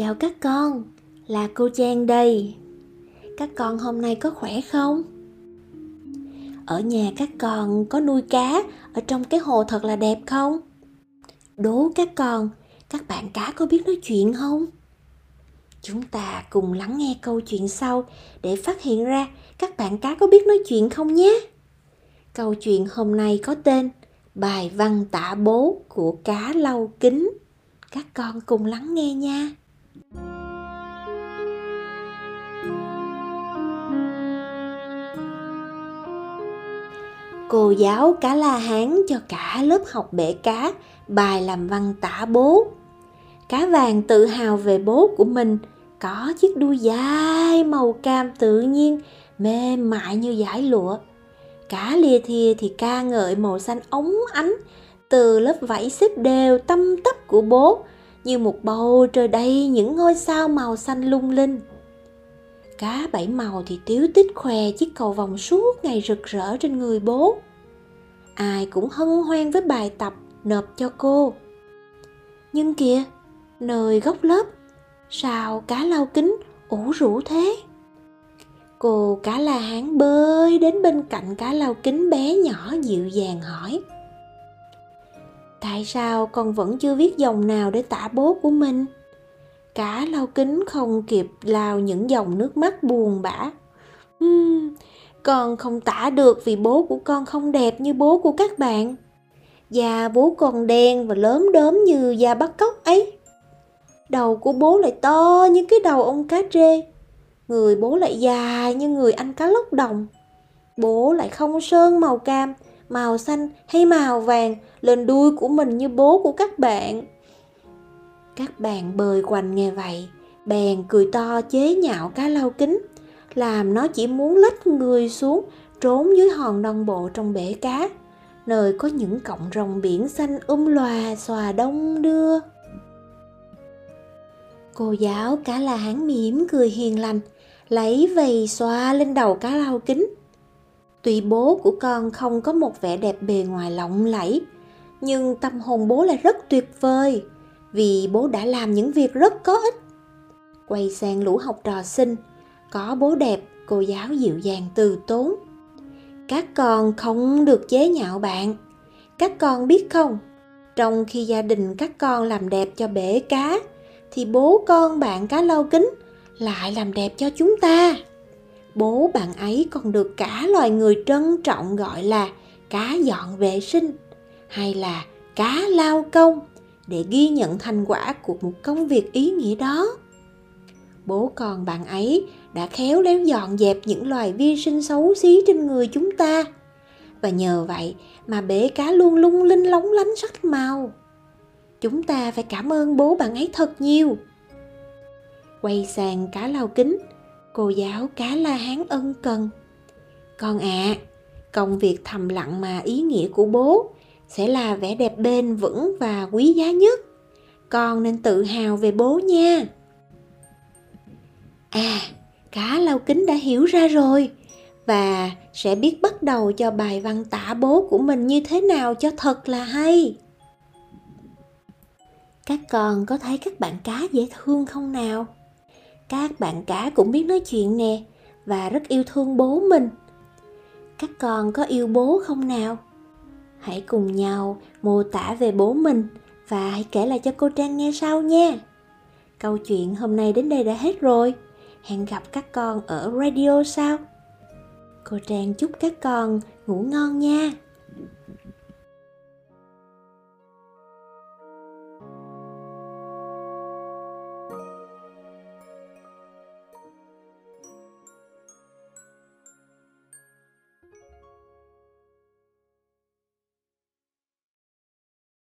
Chào các con, là cô Trang đây. Các con hôm nay có khỏe không? Ở nhà các con có nuôi cá ở trong cái hồ thật là đẹp không? Đố các con, các bạn cá có biết nói chuyện không? Chúng ta cùng lắng nghe câu chuyện sau để phát hiện ra các bạn cá có biết nói chuyện không nhé. Câu chuyện hôm nay có tên Bài văn tả bố của cá lau kính. Các con cùng lắng nghe nha. Cô giáo cá la hán cho cả lớp học bể cá bài làm văn tả bố. Cá vàng tự hào về bố của mình, có chiếc đuôi dài màu cam tự nhiên, mềm mại như dải lụa. Cá lia thia thì ca ngợi màu xanh ống ánh từ lớp vảy xếp đều tâm tấp của bố như một bầu trời đầy những ngôi sao màu xanh lung linh. Cá bảy màu thì tiếu tích khoe chiếc cầu vòng suốt ngày rực rỡ trên người bố. Ai cũng hân hoan với bài tập nộp cho cô. Nhưng kìa, nơi góc lớp, sao cá lau kính ủ rũ thế? Cô cá la hán bơi đến bên cạnh cá lau kính bé nhỏ dịu dàng hỏi. Tại sao con vẫn chưa viết dòng nào để tả bố của mình? Cả lau kính không kịp lao những dòng nước mắt buồn bã. Uhm, con không tả được vì bố của con không đẹp như bố của các bạn. Da bố còn đen và lớn đốm như da bắt cóc ấy. Đầu của bố lại to như cái đầu ông cá trê. Người bố lại dài như người anh cá lóc đồng. Bố lại không sơn màu cam, màu xanh hay màu vàng lên đuôi của mình như bố của các bạn. Các bạn bơi quanh nghe vậy, bèn cười to chế nhạo cá lau kính, làm nó chỉ muốn lách người xuống trốn dưới hòn non bộ trong bể cá, nơi có những cọng rồng biển xanh um lòa xòa đông đưa. Cô giáo cá la hán mỉm cười hiền lành, lấy vầy xoa lên đầu cá lau kính. Tuy bố của con không có một vẻ đẹp bề ngoài lộng lẫy, nhưng tâm hồn bố lại rất tuyệt vời, vì bố đã làm những việc rất có ích. Quay sang lũ học trò sinh, có bố đẹp, cô giáo dịu dàng từ tốn. Các con không được chế nhạo bạn. Các con biết không, trong khi gia đình các con làm đẹp cho bể cá, thì bố con bạn cá lau kính lại làm đẹp cho chúng ta. Bố bạn ấy còn được cả loài người trân trọng gọi là cá dọn vệ sinh hay là cá lao công để ghi nhận thành quả của một công việc ý nghĩa đó. Bố con bạn ấy đã khéo léo dọn dẹp những loài vi sinh xấu xí trên người chúng ta. Và nhờ vậy mà bể cá luôn lung linh lóng lánh sắc màu. Chúng ta phải cảm ơn bố bạn ấy thật nhiều. Quay sang cá lau kính, cô giáo cá la hán ân cần. Con ạ, à, công việc thầm lặng mà ý nghĩa của bố sẽ là vẻ đẹp bền vững và quý giá nhất. Con nên tự hào về bố nha. À, cá lau kính đã hiểu ra rồi và sẽ biết bắt đầu cho bài văn tả bố của mình như thế nào cho thật là hay. Các con có thấy các bạn cá dễ thương không nào? Các bạn cá cũng biết nói chuyện nè, và rất yêu thương bố mình. Các con có yêu bố không nào? Hãy cùng nhau mô tả về bố mình, và hãy kể lại cho cô Trang nghe sau nha. Câu chuyện hôm nay đến đây đã hết rồi. Hẹn gặp các con ở radio sau. Cô Trang chúc các con ngủ ngon nha.